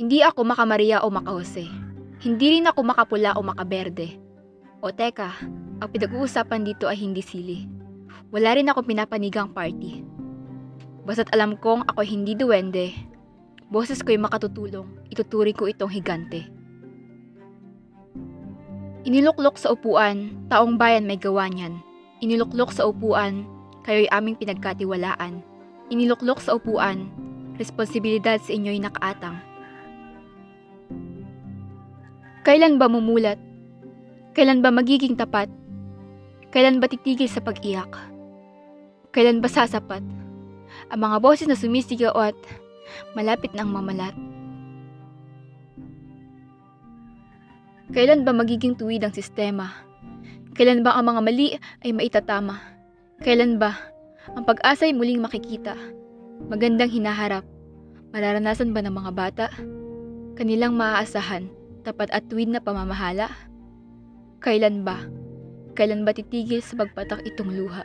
Hindi ako makamaria o makahose. Hindi rin ako makapula o makaberde. O teka, ang pinag-uusapan dito ay hindi sili. Wala rin ako pinapanigang party. Basta't alam kong ako hindi duwende, boses ko'y makatutulong, ituturing ko itong higante. Iniluklok sa upuan, taong bayan may gawa niyan. Iniluklok sa upuan, kayo'y aming pinagkatiwalaan. Iniluklok sa upuan, responsibilidad sa inyo'y nakaatang. Kailan ba mumulat? Kailan ba magiging tapat? Kailan ba titigil sa pag-iyak? Kailan ba sasapat? Ang mga boses na sumisigaw at malapit ng mamalat. Kailan ba magiging tuwid ang sistema? Kailan ba ang mga mali ay maitatama? Kailan ba ang pag-asa ay muling makikita? Magandang hinaharap. Mararanasan ba ng mga bata? Kanilang maaasahan, tapat at tuwid na pamamahala? Kailan ba? Kailan ba titigil sa pagpatak itong luha?